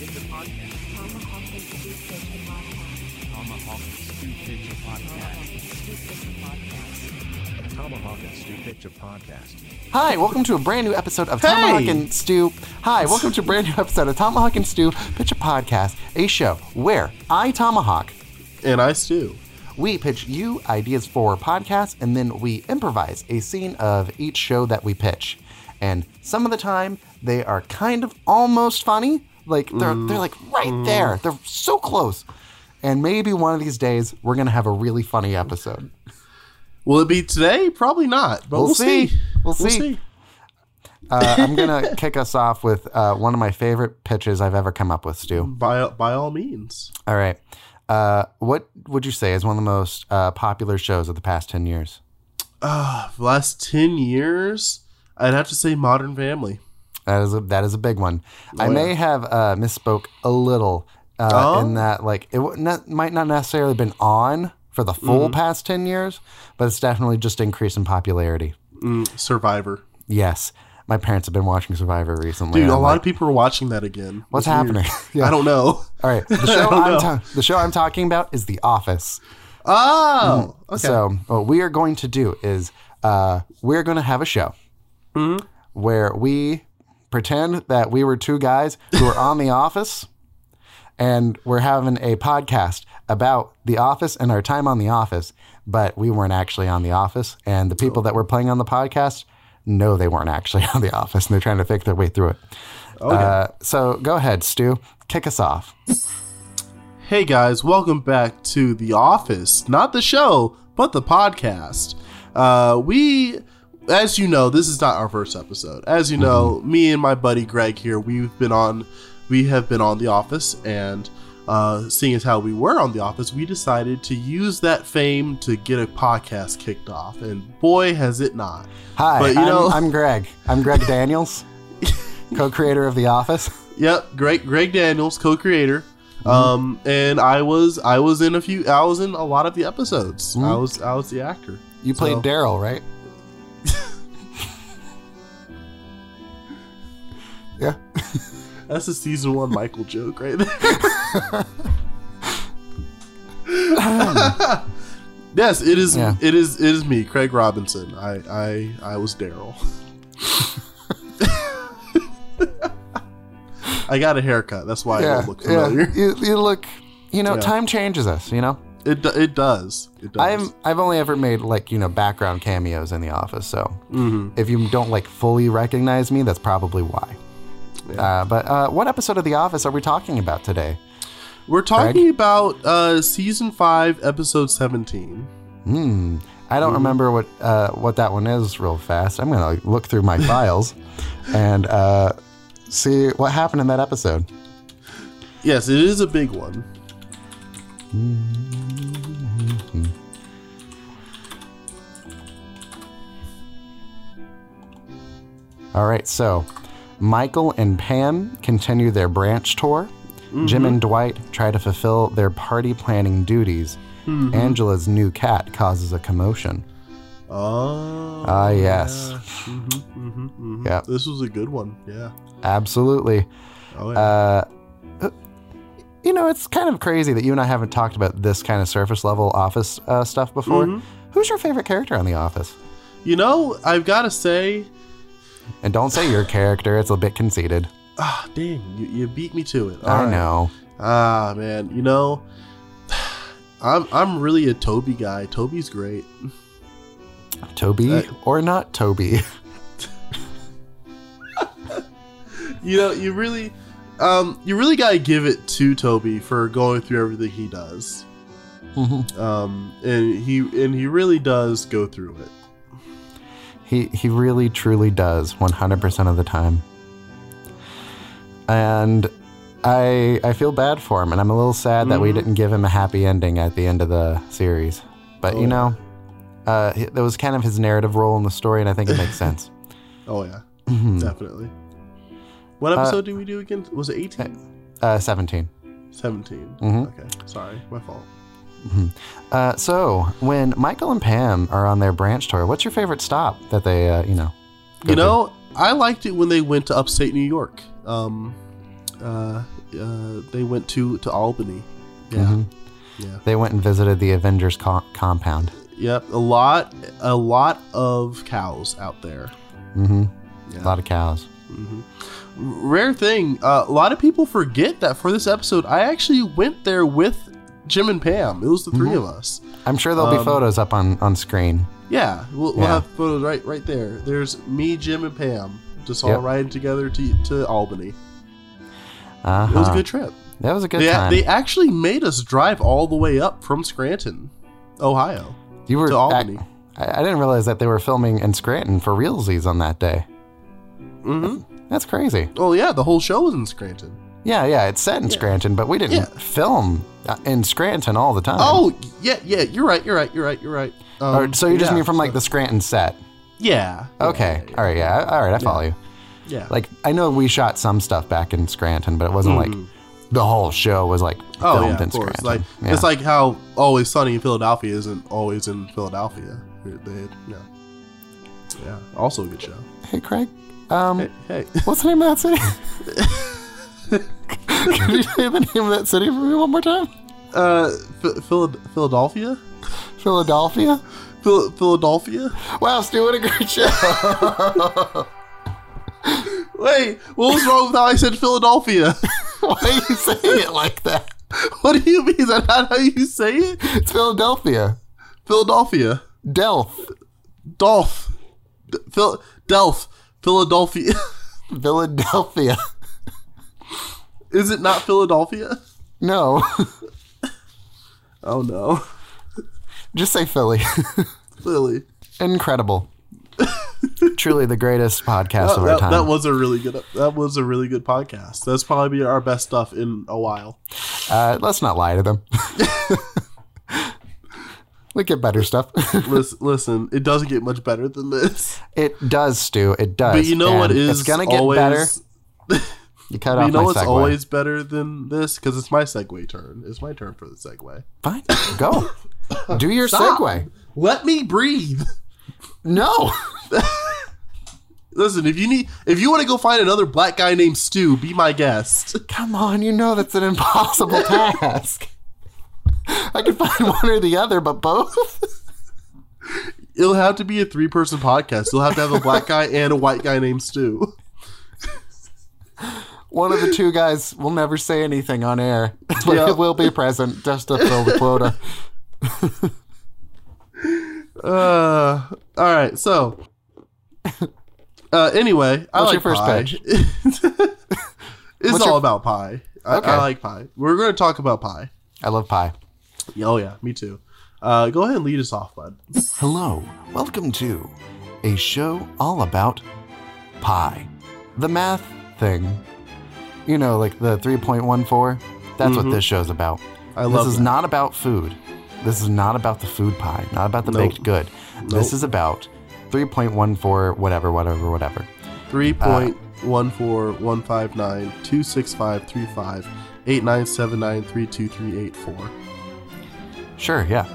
Pitcher Podcast. Tomahawk and Stew Pitcher Podcast. Tomahawk and Stu Pitcher Podcast. Hi, welcome to a brand new episode of Tomahawk and Stew. Hi, welcome to a brand new episode of Tomahawk and Stew Pitch a Podcast, a show where I, Tomahawk, And I Stu. we pitch you ideas for podcasts and then we improvise a scene of each show that we pitch. And some of the time, they are kind of almost funny. Like, they're, they're like right there. They're so close. And maybe one of these days, we're going to have a really funny episode. Will it be today? Probably not, but We'll we'll, see. see. We'll see. Uh, I'm going to kick us off with uh, one of my favorite pitches I've ever come up with, Stu. By by all means. All right. Uh, what would you say is one of the most uh, popular shows of the past 10 years? Uh, the last ten years, I'd have to say Modern Family. That is a, that is a big one. I Oh, may yeah. have uh, misspoke a little uh, Oh. in that, like, it w- not, might not necessarily been on for the full Mm-hmm. past 10 years, but it's definitely just increased in popularity. Mm, Survivor. Yes. My parents have been watching Survivor recently. Dude, and a I'm lot like, of people are watching that again. What's It's happening? Yeah. I don't know. All right. The show, I'm ta- the show I'm talking about is The Office. Oh, okay. So what we are going to do is uh, we're going to have a show Mm-hmm. where we pretend that we were two guys who are on The Office, and we're having a podcast about The Office and our time on The Office, but we weren't actually on The Office, and the people that were playing on the podcast know they weren't actually on The Office, and they're trying to fake their way through it. Uh, so go ahead, Stu, kick us off. Hey guys, welcome back to The Office. Not the show, but the podcast. Uh, we, as you know, this is not our first episode. As you know, me and my buddy Greg here, we've been on, we have been on The Office, and uh, seeing as how we were on The Office, we decided to use that fame to get a podcast kicked off, and boy, has it not. Hi, But, you I'm, know- I'm Greg. I'm Greg Daniels, co-creator of The Office. Yep, Greg Greg Daniels, co-creator. Mm-hmm. Um, and I was I was in a few I was in a lot of the episodes. I Mhm. was I was the actor. You played So- Daryl, right? That's a season one Michael joke right there. yes, it is. Yeah. It is. It is me, Craig Robinson. I I I was Daryl. I got a haircut. That's why I yeah. don't look yeah. familiar. You, you look. You know, Yeah. time changes us. You know, It it does. It does. I've I've only ever made like you know background cameos in The Office, so Mhm. if you don't like fully recognize me, that's probably why. Uh, but uh, what episode of The Office are we talking about today? We're talking about uh, season five, episode seventeen. Hmm. I don't remember what uh, what that one is real fast. I'm gonna look through my files and uh, see what happened in that episode. Yes, it is a big one. All right, so Michael and Pam continue their branch tour. Jim and Dwight try to fulfill their party planning duties. Angela's new cat causes a commotion. Oh. Ah, yes. hmm hmm hmm Yep. This was a good one. Yeah. Absolutely. Oh yeah. Uh, you know, it's kind of crazy that you and I haven't talked about this kind of surface level office uh, stuff before. Who's your favorite character on The Office? you know, I've got to say, And don't say your character, it's a bit conceited. ah, dang, you, you beat me to it. I All right. know. Ah, man, you know, I'm I'm really a Toby guy. Toby's great. Toby Uh, or not Toby? You know, you really, um, you really got to give it to Toby for going through everything he does. Mhm. Um, and he and he really does go through it. He he really truly does 100% of the time. And I I feel bad for him and I'm a little sad that we Mhm. didn't give him a happy ending at the end of the series. But Oh, you know, uh that was kind of his narrative role in the story and I think it makes sense. Oh yeah, Mhm. definitely. What episode did we do again? Was it 18? uh 17. 17. Mhm. Okay, sorry, my fault. Uh so, when Michael and Pam are on their branch tour, what's your favorite stop that they uh, you know, You to? know, I liked it when they went to upstate New York. Um, uh, uh, they went to to Albany. Yeah, Mm-hmm. yeah, They went and visited the Avengers co- compound. yep. A lot, a lot of cows out there. Mm-hmm. Yeah. A lot of cows. Mm-hmm. Rare thing. Uh, a lot of people forget that for this episode, I actually went there with Jim and Pam. It was the 3 of us. I'm sure there'll be Um, photos up on, on screen. Yeah, we'll, we'll have photos right right there. There's me, Jim, and Pam, just all Yep. riding together to to Albany. Uh-huh. It was a good trip. That was a good They, time. they actually made us drive all the way up from Scranton, Ohio. you were to Albany. I, I didn't realize that they were filming in Scranton for realsies on that day. hmm That's crazy. Oh yeah, the whole show was in Scranton. Yeah, yeah, it's set in Scranton, but we didn't Yeah. film uh, in Scranton all the time. Oh yeah, yeah. You're right. You're right. You're right. You're right. Um, Or- so you just yeah, mean from like so- the Scranton set? yeah. yeah, Okay, yeah, all right, yeah, all right, I follow you. Yeah. Like I know we shot some stuff back in Scranton, but it wasn't like the whole show was like Mm-hmm. oh filmed yeah, in. Scranton. Like yeah. it's like how Always Sunny in Philadelphia isn't always in Philadelphia. They, yeah. Yeah. Also a good show. hey Craig, um, Hey, hey. what's the name of that city? Can you say the name of that city for me one more time? Uh, Ph- Phila- Philadelphia. Philadelphia. Phil- Philadelphia. Wow, Stu, what a great show! Wait, what was wrong with how I said Philadelphia? Why are you saying it like that? what do you mean? Is that not how you say it? It's Philadelphia. Philadelphia. Delph. Dolph. Phil- Delph. Philadelphia. Philadelphia. Is it not Philadelphia? No, Oh no. just say Philly. Philly. Incredible. Truly the greatest podcast of our That, time. that was a really good. That was a really good podcast. That's probably our best stuff in a while. uh, let's not lie to them. we get better stuff. listen, listen, it doesn't get much better than this. it does, Stu. It does. But you know what And is It's gonna get always, better. You cut But off you know my what's segue. always better than this? Because it's my segue turn. It's my turn for the segue. Fine. Go. Do your Stop. segue. Let me breathe. No. Listen, if you need, if you want to go find another black guy named Stu, be my guest. Come on, you know that's an impossible task. I can find one or the other, but both. It'll have to be a three-person podcast. You'll have to have a black guy and a white guy named Stu. One of the two guys will never say anything on air, but Yeah. it will be present just to fill the quota. Uh, all right. So, uh, anyway, I What's like your first pie. pitch? it's What's all your- about pie. I, Okay. I like pie. We're going to talk about pie. I love pie. Oh yeah, me too. Uh, go ahead and lead us off, bud. Hello, welcome to a show all about pie, The math thing. You know, like the 3.14. That's what this show's about. Mm-hmm. I this is that. not about food. This is not about the food pie, not about the Nope. baked good. This is about 3.14, whatever, whatever, whatever. Three point one four one five nine two six five three five eight nine seven nine three two three eight four. Sure, yeah.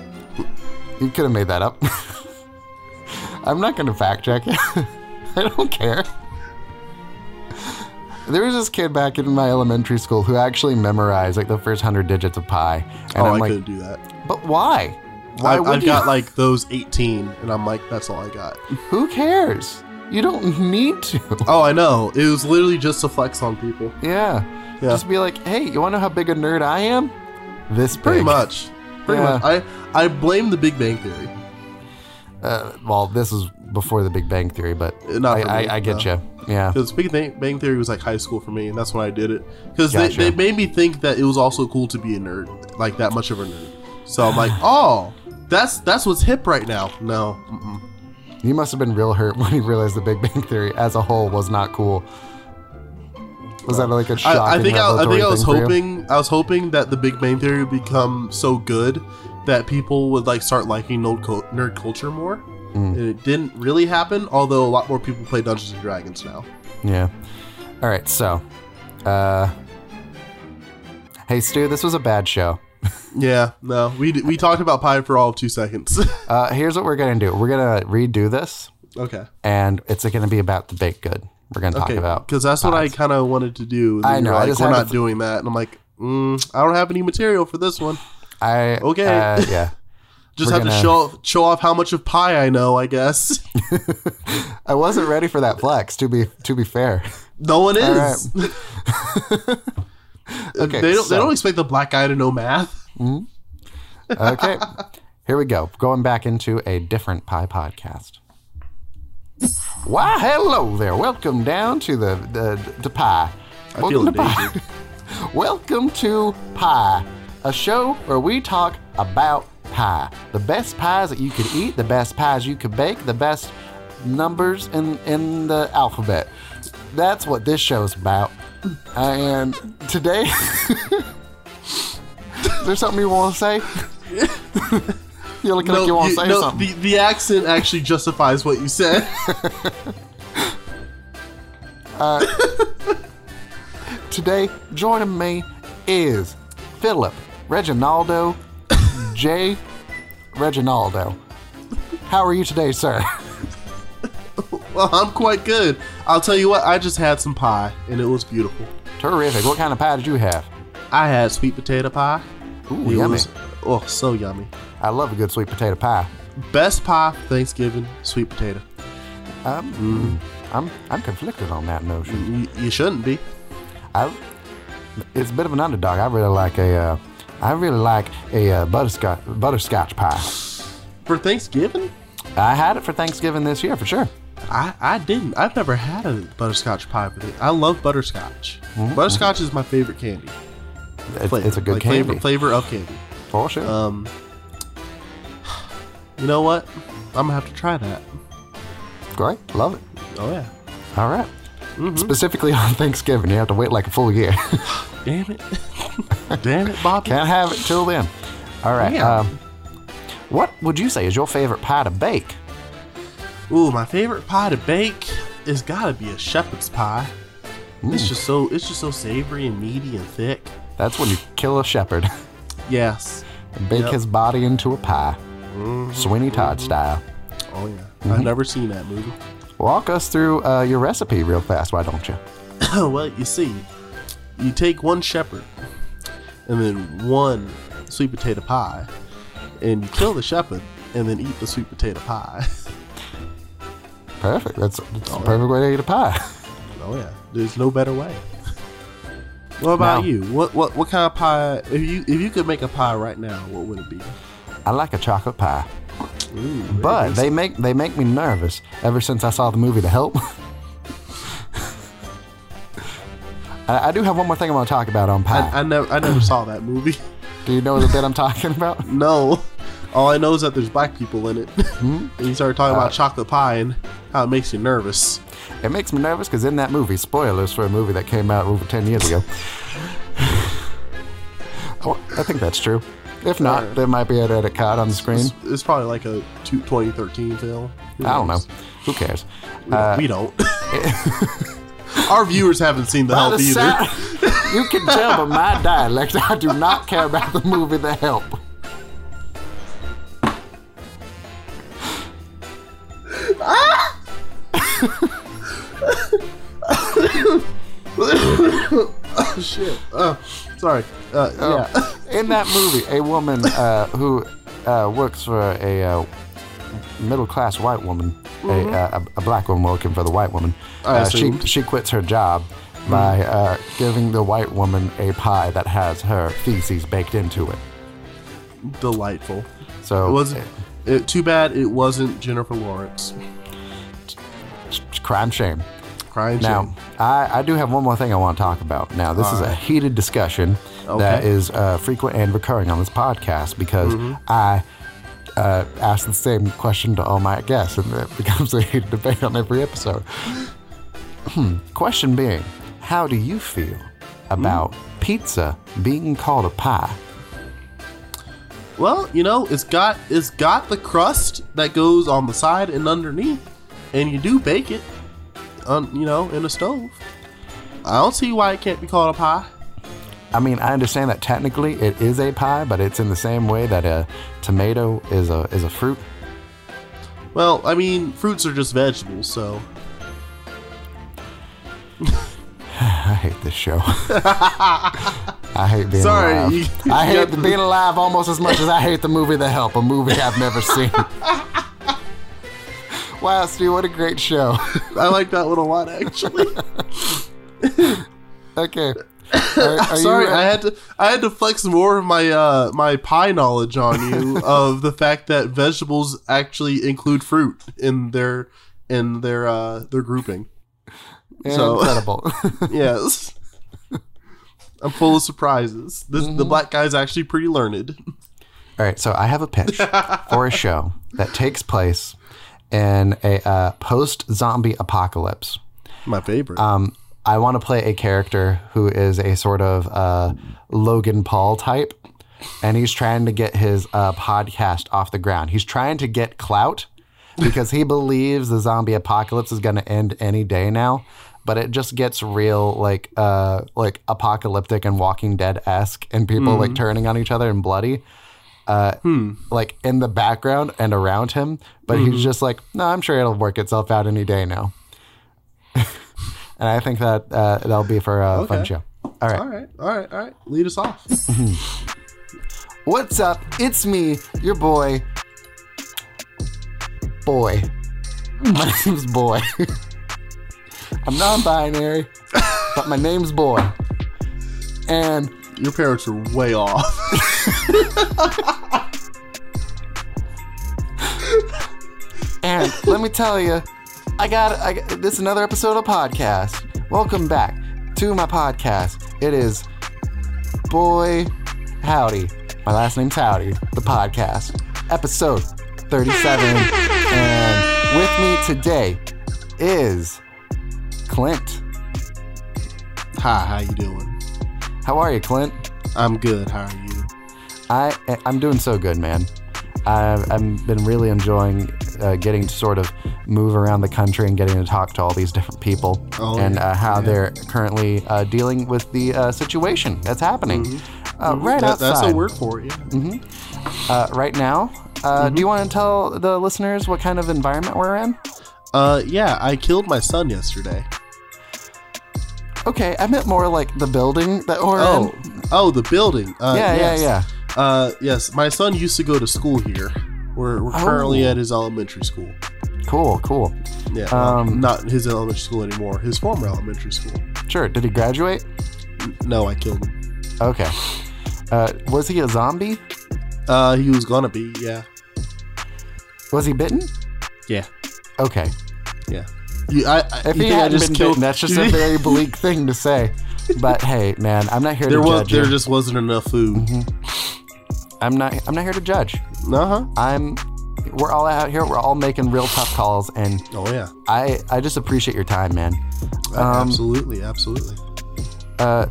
You could have made that up. I'm not going to fact check it. I don't care. There was this kid back in my elementary school who actually memorized like the first hundred digits of pi, and Oh, I'm I like, couldn't do that. but why? Why I, would I've you? got like those eighteen, and I'm like, that's all I got. Who cares? You don't need to. Oh, I know. It was literally just to flex on people. yeah. Yeah. Just be like, hey, you want to know how big a nerd I am? This Pretty much. Pretty Yeah. much. I I blame the Big Bang Theory. Uh, well, this is before the Big Bang Theory, but not I, me, I, I get no. you. Yeah. Because Big Bang, Theory was like high school for me, and that's when I did it. Because Gotcha. they, they made me think that it was also cool to be a nerd, like that much of a nerd. So I'm like, oh, that's that's what's hip right now. No, mm-mm. You must have been real hurt when you realized the Big Bang Theory as a whole was not cool. Was that like a shocking I, I think I, I think I was thing for you? hoping I was hoping that the Big Bang Theory would become so good that people would like start liking nerd, cul- nerd culture more. And it didn't really happen, although a lot more people play Dungeons and Dragons now. Yeah. All right. So, uh, hey Stu, this was a bad show. Yeah, no, we d- we talked about pie for all of two seconds. Uh, here's what we're gonna do. We're gonna redo this, okay, and it's gonna be about the baked good. we're gonna talk Okay, about because that's what I kind of wanted to do. I know, you're I Like, just we're not th- doing that, and I'm like, mm, I don't have any material for this one. I Okay. uh, yeah. Just We're have to gonna- show show off how much of pie I know. I guess I wasn't ready for that flex. To be to be fair. no one is. Okay. they don't. so- They don't expect the black guy to know math. Okay. Here we go. Going back into a different pie podcast. Why, hello there. Welcome down to the the, the pie. I Welcome feel to pie. Welcome to Pie, a show where we talk about pie. The best pies that you could eat, the best pies you could bake, the best numbers in, in the alphabet. That's what this show is about. And today, is there something you want to say? You're looking like you want to say no, something. the the accent actually justifies what you said. Uh, today, joining me is Philip Reginaldo J. Reginaldo. How are you today, sir? well, I'm quite good. I'll tell you what. I just had some pie, and it was beautiful. Terrific. What kind of pie did you have? I had sweet potato pie. Ooh, It yummy. was oh so yummy. I love a good sweet potato pie. Best pie for Thanksgiving, sweet potato. Um, I'm I'm conflicted on that notion. You, you shouldn't be. I, it's a bit of an underdog. I really like a uh, I really like a uh, butterscotch butterscotch pie. For Thanksgiving, I had it for Thanksgiving this year for sure. I, I didn't. I've never had a butterscotch pie with it. I love butterscotch. Butterscotch is my favorite candy. It's, Flavor. it's a good like candy Flavor, flavor of candy. for sure. Um, you know what? I'm gonna have to try that. Great, love it. Oh yeah. All right. Mm-hmm. Specifically on Thanksgiving, you have to wait like a full year. Damn it. Damn it, Bobby. Can't have it till then. All right. Yeah. Um, what would you say is your favorite pie to bake? Ooh, my favorite pie to bake is gotta be a shepherd's pie. It's just so it's just so savory and meaty and thick. That's when you kill a shepherd Yes. and bake Yep. his body into a pie, Sweeney Todd style. Oh yeah. I've never seen that movie. Walk us through uh, your recipe real fast, why don't you? well, you see, you take one shepherd and then one sweet potato pie, and you kill the shepherd and then eat the sweet potato pie. Perfect. That's, that's the oh, perfect way to eat a pie. oh yeah, there's no better way. What about Now- you? What what what kind of pie? If you if you could make a pie right now, what would it be? I like a chocolate pie, Ooh, but they make they make me nervous ever since I saw the movie The Help. I, I do have one more thing I want to talk about on pie. I, I never I never saw that movie. do you know the bit I'm talking about? No. All I know is that there's black people in it. Hmm? and you started talking Uh, about chocolate pie and how it makes you nervous. It makes me nervous because in that movie, spoilers for a movie that came out over 10 years ago. Oh, I think that's true. If not, there might be an edit card on the screen. It's, it's probably like a two- 2013 film. I don't know. Who cares? We. Uh, we don't. Our viewers haven't seen the help the either. sound- you can tell by my dialect, I do not care about the movie The Help. oh shit. Uh, sorry. Uh, Oh. Yeah. In that movie, a woman uh, who uh, works for a uh, middle class white woman, a, uh, a, a black woman working for the white woman, Mm-hmm. Uh, she, she quits her job by uh, giving the white woman a pie that has her feces baked into it. Delightful. So It wasn't. It, too bad it wasn't Jennifer Lawrence. it's crime shame. Crying Now, shame. I, I do have one more thing I want to talk about. Now, this is a heated discussion that Okay. is uh, frequent and recurring on this podcast because Mm-hmm. I uh, ask the same question to all my guests, and it becomes a heated debate on every episode. Hmm. Question being, how do you feel about Mm. pizza being called a pie? Well, you know, it's got it's got the crust that goes on the side and underneath, and you do bake it, on you know, in a stove. I don't see why it can't be called a pie. I mean, I understand that technically it is a pie, but it's in the same way that a tomato is a is a fruit. Well, I mean, fruits are just vegetables, so I hate this show. I hate being Sorry, alive. you- I hate got- being alive almost as much as I hate the movie The Help, a movie I've never seen. wow, Stu, what a great show. I like that one a lot, actually. Okay. Are, are Sorry, I had to I had to flex more of my uh my pie knowledge on you of the fact that vegetables actually include fruit in their in their uh their grouping. so- incredible. Yes. I'm full of surprises. This Mm-hmm. the black guy's actually pretty learned. All right, so I have a pitch for a show that takes place in a uh, post-zombie apocalypse. My favorite. Um, I want to play a character who is a sort of uh, Logan Paul type, and he's trying to get his uh, podcast off the ground. He's trying to get clout because he believes the zombie apocalypse is going to end any day now. But it just gets real, like uh, like apocalyptic and Walking Dead esque, and people like turning on each other and bloody. Uh, like in the background and around him, but he's just like, no, I'm sure it'll work itself out any day now. And I think that uh, that'll be for a fun show. All right. all right, all right, all right. Lead us off. What's up? It's me, your boy. Boy. My name's Boy. I'm non binary, but my name's Boy. And Your parents are way off. And let me tell you, I got, I got this is another episode of podcast. Welcome back to my podcast. It is Boy Howdy. My last name's Howdy, the podcast. Episode 37. and with me today is Clint. Hi, how you doing? How are you, Clint? I'm good. How are you? I I'm doing so good, man. I've, I've been really enjoying uh, getting to sort of move around the country and getting to talk to all these different people Oh, and yeah. uh, how Yeah. they're currently uh, dealing with the uh, situation that's happening uh, right Mm-hmm. That- outside. That's a word for it. Yeah. Uh, right now. Uh, Mm-hmm. Do you want to tell the listeners what kind of environment we're in? Uh, yeah, I killed my son yesterday. Okay, I meant more like the building that we're Oh, in. oh, the building. Uh, Yeah, yes. yeah, Uh, yes, my son used to go to school here. We're, we're currently Oh. at his elementary school. Cool, cool. Yeah, Um, not, not his elementary school anymore. His former elementary school. Sure. Did he graduate? No, I killed him. Okay. Uh, was he a zombie? Uh, he was gonna be. Yeah, Was he bitten? yeah, Okay. yeah. You, I, I, If he hadn't just been killed. bitten, that's just a very bleak thing to say. But hey, man, I'm not here there to was judge there you. just wasn't enough food. I'm not. I'm not here to judge. Uh huh. I'm. We're all out here. We're all making real tough calls, and Oh yeah. I. I just appreciate your time, man. Um, absolutely, absolutely. Uh,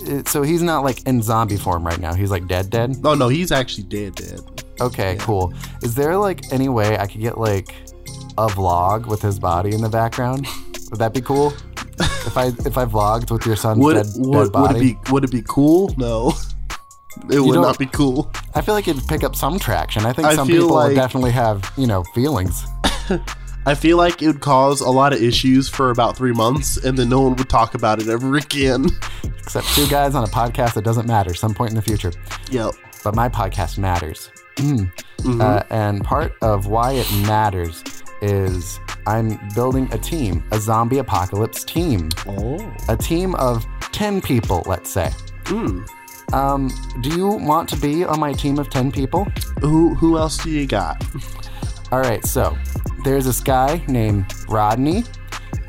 it- so he's not like in zombie form right now. He's like dead, dead. Oh no, he's actually dead, dead. Okay, cool. Is there like any way I could get like a vlog with his body in the background? Would that be cool? if I if I vlogged with your son's Would dead, would, dead would it be would it be cool? No, it would don't- be cool. I feel like it'd pick up some traction. I think I some people would definitely have you know feelings. I feel like it would cause a lot of issues for about three months, and then no one would talk about it ever again. Except two guys on a podcast that doesn't matter some point in the future. yep. But my podcast matters. Mm. Mhm. Uh, and part of why it matters is I'm building a team, a zombie apocalypse team. oh. A team of 10 people, let's say. Mm. Um, do you want to be on my team of 10 people? Who who else do you got? All right, so there's this guy named Rodney.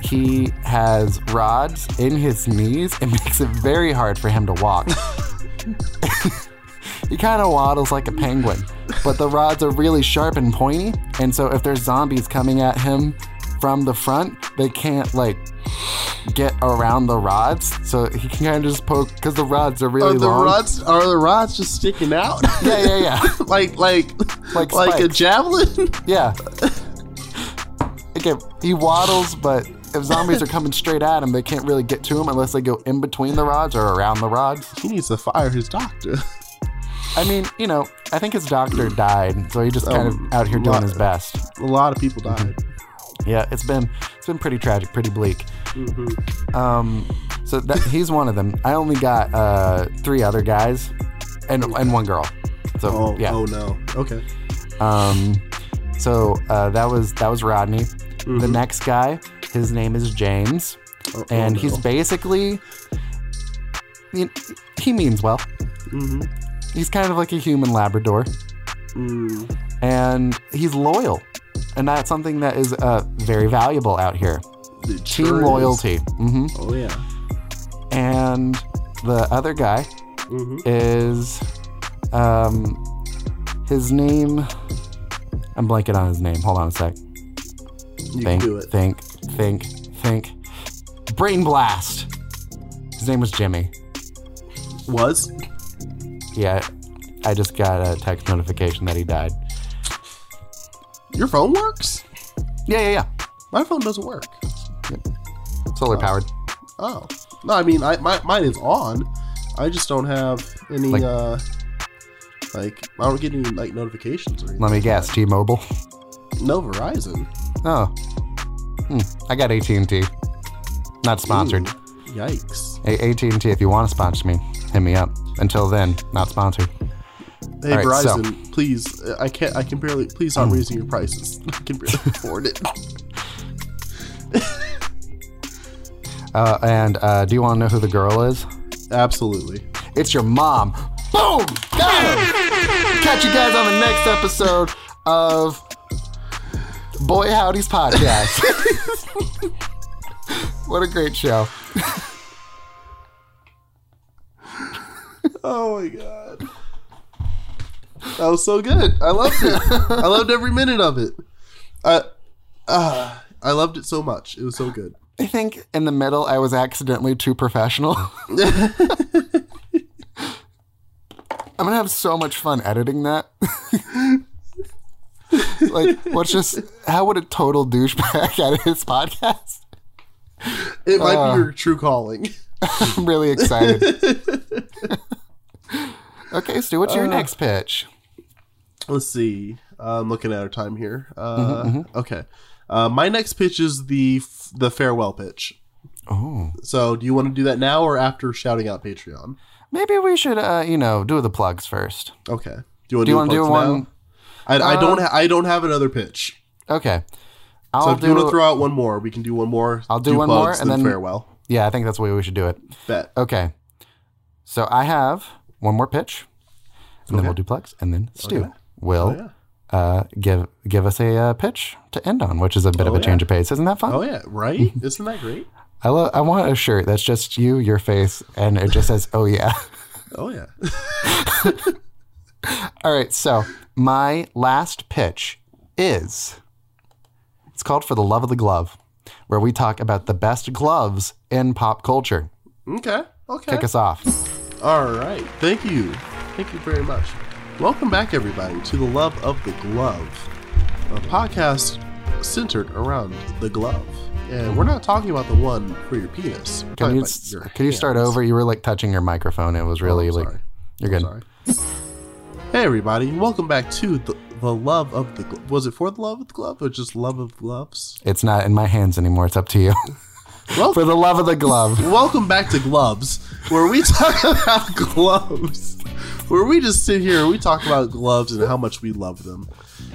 He has rods in his knees. It makes it very hard for him to walk. he kind of waddles like a penguin, but the rods are really sharp and pointy. And so if there's zombies coming at him from the front, they can't like get around the rods. So he can kind of just poke because the rods are really Are the long. rods are the rods just sticking out? Yeah, yeah, yeah. like like Like like a javelin? Yeah. Okay, he waddles, but if zombies are coming straight at him, they can't really get to him unless they go in between the rods or around the rods. he needs to fire his doctor. I mean, you know, I think his doctor died, so he just kind Um, of out here doing lot- his best. a lot of people died. Yeah, it's been it's been pretty tragic, pretty bleak. Mm-hmm. Um, So that, he's one of them. I only got uh, three other guys, and and one girl. So Oh, yeah. oh no. Okay. Um, so uh, that was that was Rodney. The Mhm. next guy, his name is James, Oh, and oh, he's no. basically he, he means well. Mhm. He's kind of like a human Labrador, Mm. and he's loyal, and that's something that is uh, very valuable out here. It Team sure loyalty. hmm Oh yeah. And the other guy hmm is um his name. I'm blanking on his name. Hold on a sec. You think, can do it. think, think, think. Brain blast. His name was Jimmy. Was Yeah, I just got a text notification that he died. your phone works? Yeah, yeah, yeah. My phone doesn't work. Solar powered. Oh no, I mean, I my, mine is on. I just don't have any Like- uh like I don't get any like notifications or anything. Let me guess. T-Mobile. No Verizon. Oh, hmm. I got AT and T. Not sponsored. Ooh, yikes. A- AT and T. If you want to sponsor me, hit me up. Until then, not sponsored. Hey right, so-. Verizon, please. uh, I can't. I can barely. Please stop raising your prices. I can barely afford it. Uh, and uh, do you want to know who the girl is? Absolutely. It's your mom. Boom! Got him! Catch you guys on the next episode of Boy Howdy's podcast. what a great show. Oh my god. That was so good. I loved it. I loved every minute of it. Uh, uh, I loved it so much. It was so good. I think in the middle I was accidentally too professional. I'm gonna have so much fun editing that. like, what's just how would a total douchebag edit his podcast? It might Uh. be your true calling. I'm really excited. okay, Stu, what's your next pitch? Let's see. Uh, I'm looking at our time here. Uh, Mm-hmm, Okay. Uh, my next pitch is the f- the farewell pitch. Oh, So, do you want to do that now or after shouting out Patreon? maybe we should, uh, you know, do the plugs first. Okay. Do you want Do you want want to do one? I, I Uh, don't. Ha- I don't have another pitch. Okay, I'll so if you want to throw out one more, we can do one more. I'll do one more, and then then- farewell. yeah, I think that's the way we should do it. Bet. Okay, so I have one more pitch, and then we'll do plugs, and then Stu Okay. will Oh yeah. Uh, give give us a uh, pitch to end on, which is a bit of Oh, a yeah. change of pace. Isn't that fun? Oh yeah. Right? Isn't that great? I love. I want a shirt that's just you, your face, and it just says "Oh yeah." Oh yeah. All right, so my last pitch is it's called For the Love of the Glove, where we talk about the best gloves in pop culture. Okay. Okay. Kick us off. All right. Thank you. Thank you very much. Welcome back, everybody, to the Love of the Glove, a podcast centered around the glove. And we're not talking about the one for your penis. We're Can you your can you start over? You were like touching your microphone. It was really Oh, like you're good. Sorry. Hey, everybody. Welcome back to the, the Love of the Glove. Was it for the Love of the Glove or just Love of Gloves? It's not in my hands anymore. It's up to you. Well, For the love of the glove. Welcome back to Gloves, where we talk about gloves. Where we just sit here and we talk about gloves and how much we love them.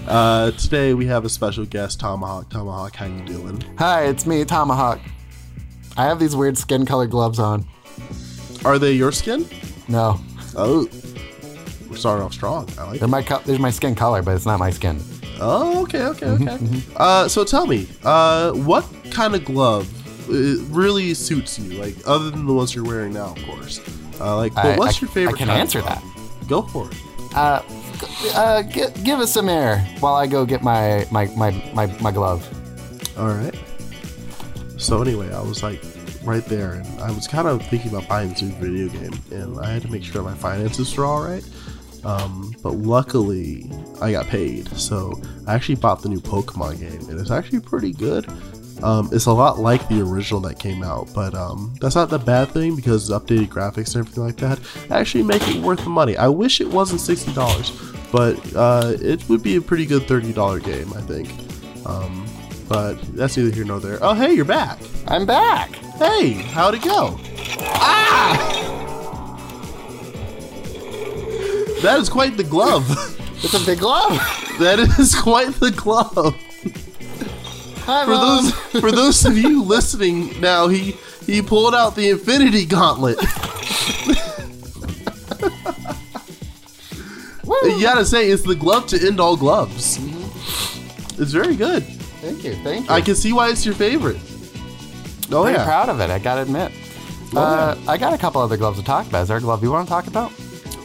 Uh, today we have a special guest, Tomahawk. Tomahawk, how you doing? Hi, it's me, Tomahawk. I have these weird skin color gloves on. Are they your skin? No, Oh, we're starting off strong. I like they're it. my co- they're my skin color, but it's not my skin. Oh, okay, okay, okay. Uh, so tell me, uh, what kind of glove uh, really suits you? Like, other than the ones you're wearing now, of course. Uh, like, but I- what's I- your favorite? I can answer that. Go for it. Uh, uh, gi- give us some air while I go get my my my my, my glove. All right. So anyway, I was like right there, and I was kind of thinking about buying new video game, and I had to make sure my finances were all right. Um, but luckily, I got paid, so I actually bought the new Pokemon game, and it's actually pretty good. Um, it's a lot like the original that came out, but um, that's not the bad thing because updated graphics and everything like that actually make it worth the money. I wish it wasn't sixty dollars, but uh, it would be a pretty good thirty dollar game, I think. Um, but that's neither here nor there. Oh, hey, you're back. I'm back. Hey, how'd it go? Ah! That is quite the glove. It's a big glove. that is quite the glove. Hi, For Mom. those for those of you listening now, he he pulled out the Infinity Gauntlet. you gotta say, it's the glove to end all gloves. It's very good. Thank you. Thank you. I can see why it's your favorite. Oh Pretty yeah. proud of it. I gotta admit. Uh, I got a couple other gloves to talk about. Is there a glove you want to talk about?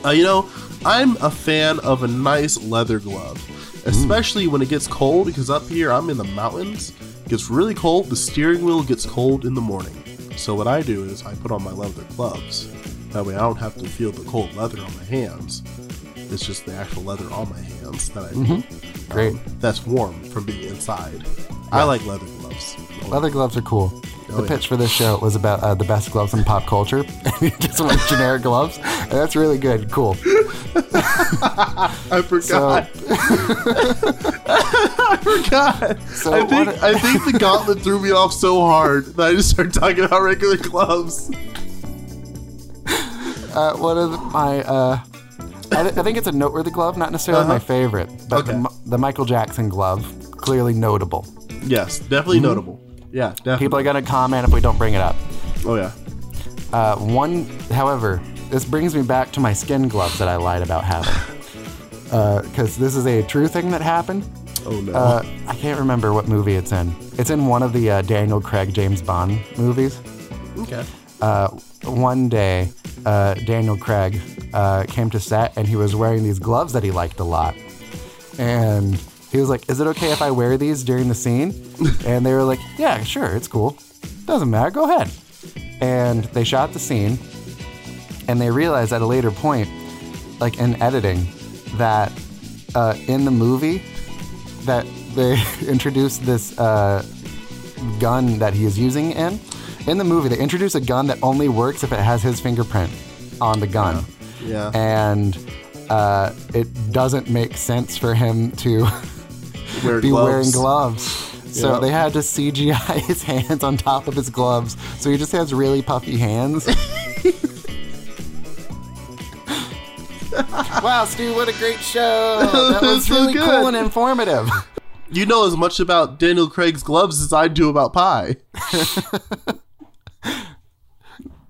Uh, you know, I'm a fan of a nice leather glove, especially when it gets cold. Because up here, I'm in the mountains. It gets really cold. The steering wheel gets cold in the morning. So what I do is I put on my leather gloves. That way, I don't have to feel the cold leather on my hands. It's just the actual leather on my hands that I feel. Great. Um, that's warm from being inside. I like leather gloves. Leather gloves are cool. Oh, the yeah. pitch for this show was about uh, the best gloves in pop culture. Just went generic gloves. And that's really good. Cool. I forgot. So, I forgot. So I think what- I think the gauntlet threw me off so hard that I just started talking about regular gloves. uh, one of my, uh, I, th- I think it's a noteworthy glove, not necessarily my Uh-huh. favorite, but the, Okay. Mi- the Michael Jackson glove, clearly notable. Yes, definitely notable. Yeah, definitely. People are going to comment if we don't bring it up. oh yeah. Uh, one, however, this brings me back to my skin gloves that I lied about having. Because this is a true thing that happened. Oh no. Uh, I can't remember what movie it's in. It's in one of the uh, Daniel Craig James Bond movies. okay. Uh, one day, uh, Daniel Craig uh, came to set and he was wearing these gloves that he liked a lot. And he was like, Is it okay if I wear these during the scene? and they were like, Yeah, sure, it's cool. Doesn't matter, go ahead. And they shot the scene and they realized at a later point, like in editing, that uh, in the movie, that they introduced this uh, gun that he is using in. In the movie, they introduce a gun that only works if it has his fingerprint on the gun. Yeah. And uh, it doesn't make sense for him to Wear be gloves. wearing gloves. So Yeah. they had to CGI his hands on top of his gloves. So he just has really puffy hands. Wow, Stu, what a great show. That was So really good. cool and informative. You know as much about Daniel Craig's gloves as I do about pie.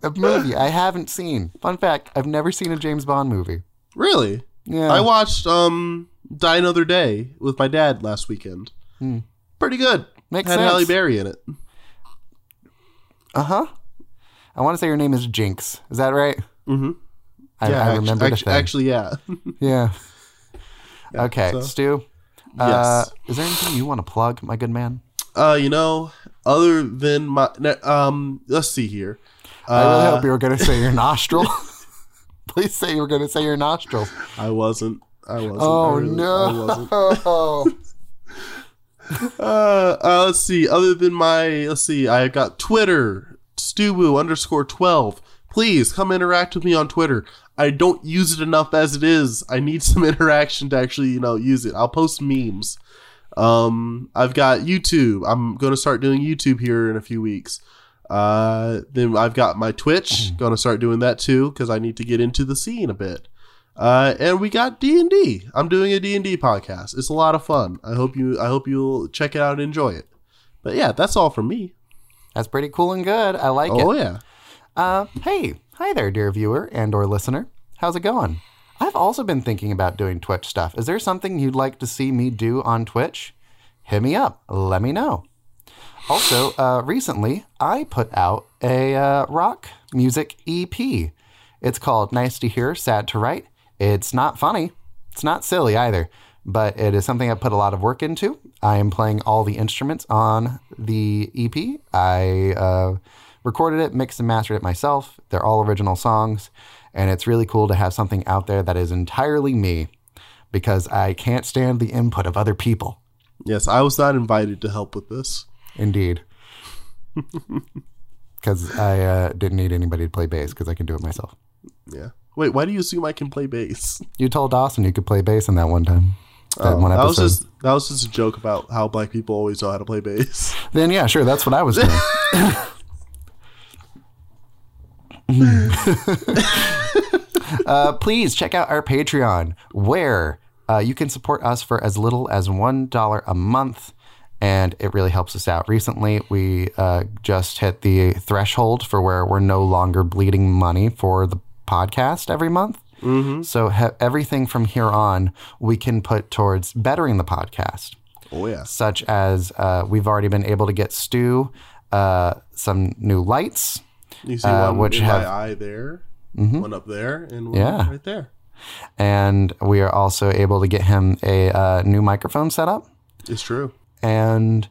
A movie I haven't seen. Fun fact, I've never seen a James Bond movie. Really? Yeah. I watched um Die Another Day with my dad last weekend. Hmm. Pretty good. Makes Had sense. Halle Berry in it. Uh-huh. I want to say her name is Jinx. Is that right? Mm-hmm. I, yeah, I remember actually, the thing. actually, yeah. yeah. Okay, so- Stu. Uh, Yes. is there anything you want to plug, my good man? Uh, you know, other than my um, let's see here. I really Uh, hope you were going to say your nostril. Please say you were going to say your nostril. I wasn't. I wasn't. Oh really- I wasn't. no! Uh, uh, let's see. Other than my, let's see. I got Twitter, Stuwoo underscore twelve. Please come interact with me on Twitter. I don't use it enough as it is. I need some interaction to actually, you know, use it. I'll post memes. Um, I've got YouTube. I'm going to start doing YouTube here in a few weeks. Uh, then I've got my Twitch. Going to start doing that too because I need to get into the scene a bit. Uh, and we got D and D. I'm doing a D and D podcast. It's a lot of fun. I hope you. I hope you'll check it out and enjoy it. But yeah, that's all from me. That's pretty cool and good. I like Oh it. Oh yeah. Uh, hey, hi there, dear viewer and or listener. How's it going? I've also been thinking about doing Twitch stuff. Is there something you'd like to see me do on Twitch? Hit me up. Let me know. Also, uh, recently I put out a uh, rock music EP. It's called Nice to Hear, Sad to Write. It's not funny. It's not silly either, but it is something I put a lot of work into. I am playing all the instruments on the EP. I uh, recorded it, mixed and mastered it myself. They're all original songs, and it's really cool to have something out there that is entirely me because I can't stand the input of other people. Yes, I was not invited to help with this. Indeed. Because I uh, didn't need anybody to play bass because I can do it myself. Yeah. Wait, why do you assume I can play bass? You told Dawson you could play bass in that one time. That Oh, one that was episode. just that was just a joke about how black people always know how to play bass. Then yeah, sure, that's what I was doing. uh, please check out our Patreon, where uh, you can support us for as little as $1 a month. And it really helps us out. Recently, we uh, just hit the threshold for where we're no longer bleeding money for the podcast every month. So ha- everything from here on, we can put towards bettering the podcast Oh yeah. such as uh, we've already been able to get Stu uh, some new lights. You see Uh, which in have- my eye there, one up there, and one Yeah. right there. And we are also able to get him a uh, new microphone setup. It's true. And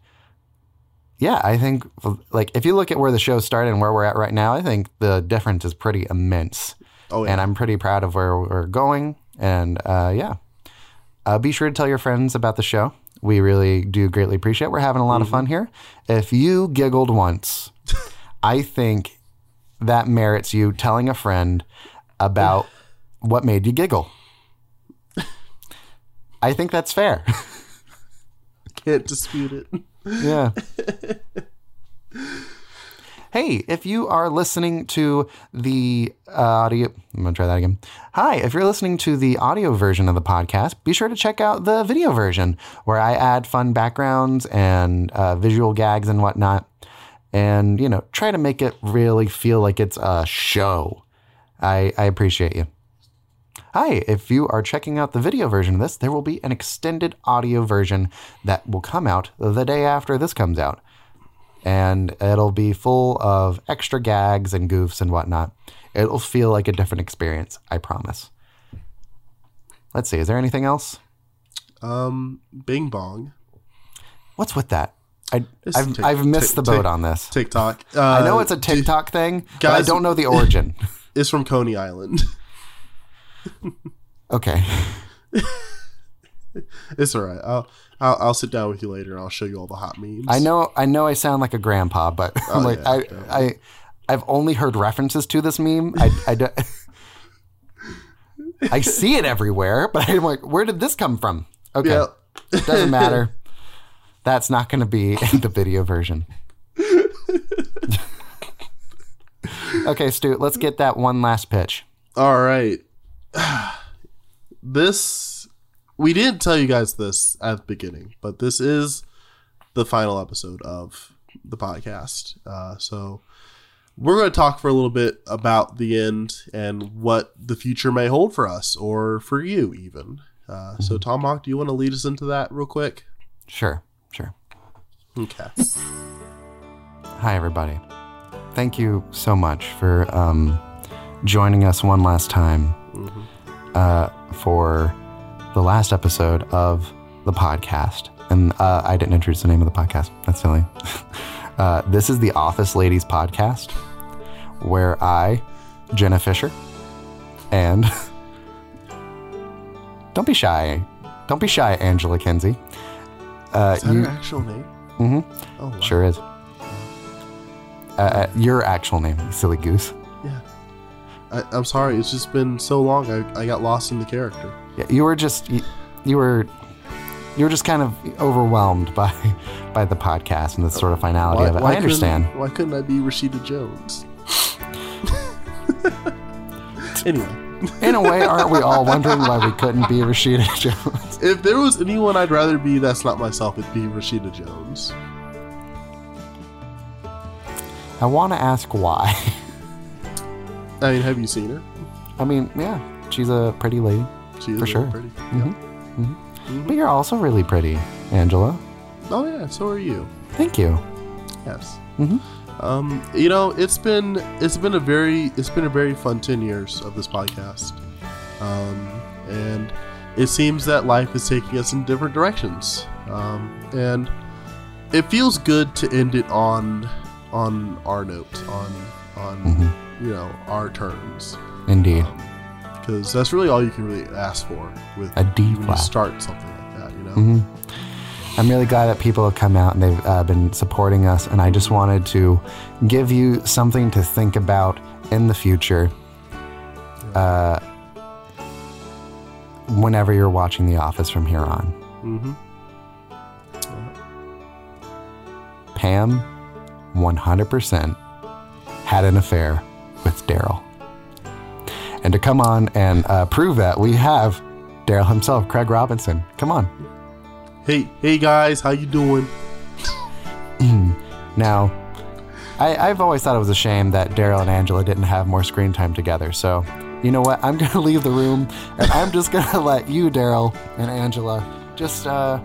yeah, I think like if you look at where the show started and where we're at right now, I think the difference is pretty immense. Oh yeah. And I'm pretty proud of where we're going. And uh, yeah, uh, be sure to tell your friends about the show. We really do greatly appreciate. it. We're having a lot of fun here. If you giggled once, I think that merits you telling a friend about what made you giggle. I think that's fair. Can't dispute it. Yeah. hey, if you are listening to the uh, audio, I'm going to try that again. Hi, if you're listening to the audio version of the podcast, be sure to check out the video version where I add fun backgrounds and uh, visual gags and whatnot. And, you know, try to make it really feel like it's a show. I, I appreciate you. Hi, if you are checking out the video version of this, there will be an extended audio version that will come out the day after this comes out. And it'll be full of extra gags and goofs and whatnot. It'll feel like a different experience, I promise. Let's see, is there anything else? Um, Bing Bong. What's with that? I, I've, Tik- I've missed Tik- the boat Tik- on this. TikTok. Uh, I know it's a TikTok thing, but I guys- don't know the origin. It's from Coney Island. Okay. it's all right. I'll, I'll I'll sit down with you later and I'll show you all the hot memes. I know I know I sound like a grandpa, but I'm like yeah, I, yeah. I I've only heard references to this meme. I I, don't- I see it everywhere, but I'm like, where did this come from? Okay. Yeah. Doesn't matter. That's not going to be in the video version. okay, Stu, let's get that one last pitch. All right. This we didn't tell you guys this at the beginning, but this is the final episode of the podcast. Uh, so we're going to talk for a little bit about the end and what the future may hold for us or for you, even. Uh, so, Tomahawk, do you want to lead us into that real quick? Sure, sure. Okay. Hi, everybody. Thank you so much for um, joining us one last time uh, for the last episode of the podcast. And uh, I didn't introduce the name of the podcast. That's silly. uh, this is the Office Ladies podcast, where I, Jenna Fischer, and don't be shy. Don't be shy, Angela Kinsey. Uh, Is that you, her actual name? Mm Mhm. Oh, wow. Sure is. Uh, uh, your actual name, silly goose. Yeah. I, I'm sorry. It's just been so long. I, I got lost in the character. Yeah, you were just you, you were you were just kind of overwhelmed by by the podcast and the sort of finality of it. I understand. Couldn't, why couldn't I be Rashida Jones? anyway, In a way, aren't we all wondering why we couldn't be Rashida Jones? if there was anyone I'd rather be that's not myself, it'd be Rashida Jones. I want to ask why. I mean, have you seen her? I mean, yeah, she's a pretty lady, She is For sure. pretty. Mhm. Yeah. but you're also really pretty, Angela. Oh yeah, so are you. Thank you. Yes. Mhm. Um, you know, it's been it's been a very it's been a very fun ten years of this podcast, um, and it seems that life is taking us in different directions, um, and it feels good to end it on on our note on on Mhm. you know our terms. Indeed. because that's really all you can really ask for with A D when you start something like that you know? Hmm I'm really glad that people have come out and they've uh, been supporting us. And I just wanted to give you something to think about in the future. Uh, whenever you're watching The Office from here on, mm-hmm. Pam 100% had an affair with Darryl. And to come on and uh, prove that, we have Darryl himself, Craig Robinson. Come on. Hey, hey guys, how you doing? Now, I, I've always thought it was a shame that Darryl and Angela didn't have more screen time together. So, you know what? I'm going to leave the room and I'm just going to let you, Darryl and Angela, just uh,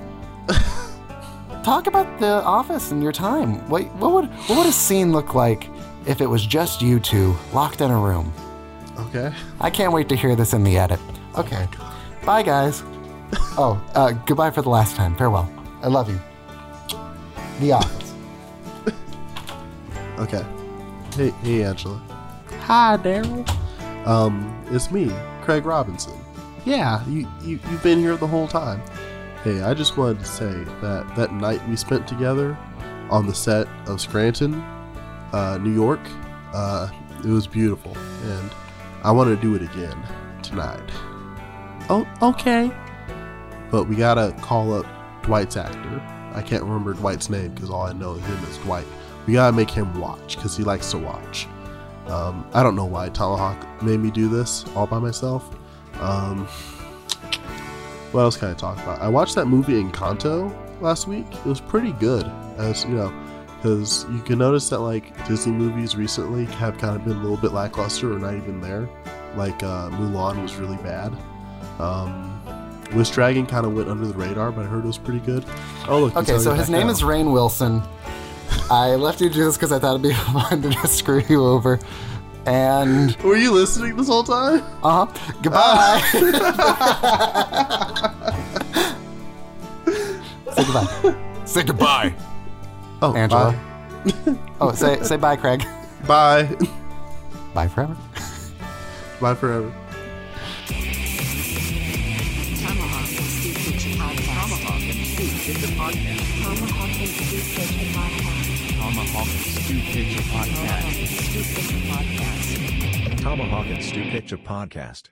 talk about the office and your time. What, what, would, what would a scene look like if it was just you two locked in a room? Okay. I can't wait to hear this in the edit. Okay. Bye, guys. Oh, uh, goodbye for the last time. Farewell. I love you. The office. Okay. Hey, hey, Angela. Hi, Darryl. Um, it's me, Craig Robinson. Yeah, you, you you've been here the whole time. Hey, I just wanted to say that that night we spent together on the set of Scranton, uh, New York, uh, it was beautiful, and I want to do it again tonight. Oh, okay. But we gotta call up Dwight's actor. I can't remember Dwight's name because all I know of him is Dwight. We gotta make him watch because he likes to watch. Um, I don't know why Tomahawk made me do this all by myself. Um, what else can I talk about? I watched that movie Encanto last week. It was pretty good, as you know, because you can notice that like Disney movies recently have kind of been a little bit lackluster or not even there. Like uh, Mulan was really bad. Um, Wish Dragon kind of went under the radar, but I heard it was pretty good. Oh look, Okay, so his name now. is Rainn Wilson. I left you to do this because I thought it'd be fun to just screw you over. And, Were you listening this whole time? uh huh, goodbye. say goodbye. Say goodbye, Oh, Angela. Oh, say, say bye, Craig. Bye. Bye forever. Bye forever. Tomahawk and Stu Pitch Podcast. Tomahawk and Stu Pitch Podcast. Tomahawk and Stu Pitch Podcast. Tomahawk and Stu Picture Podcast.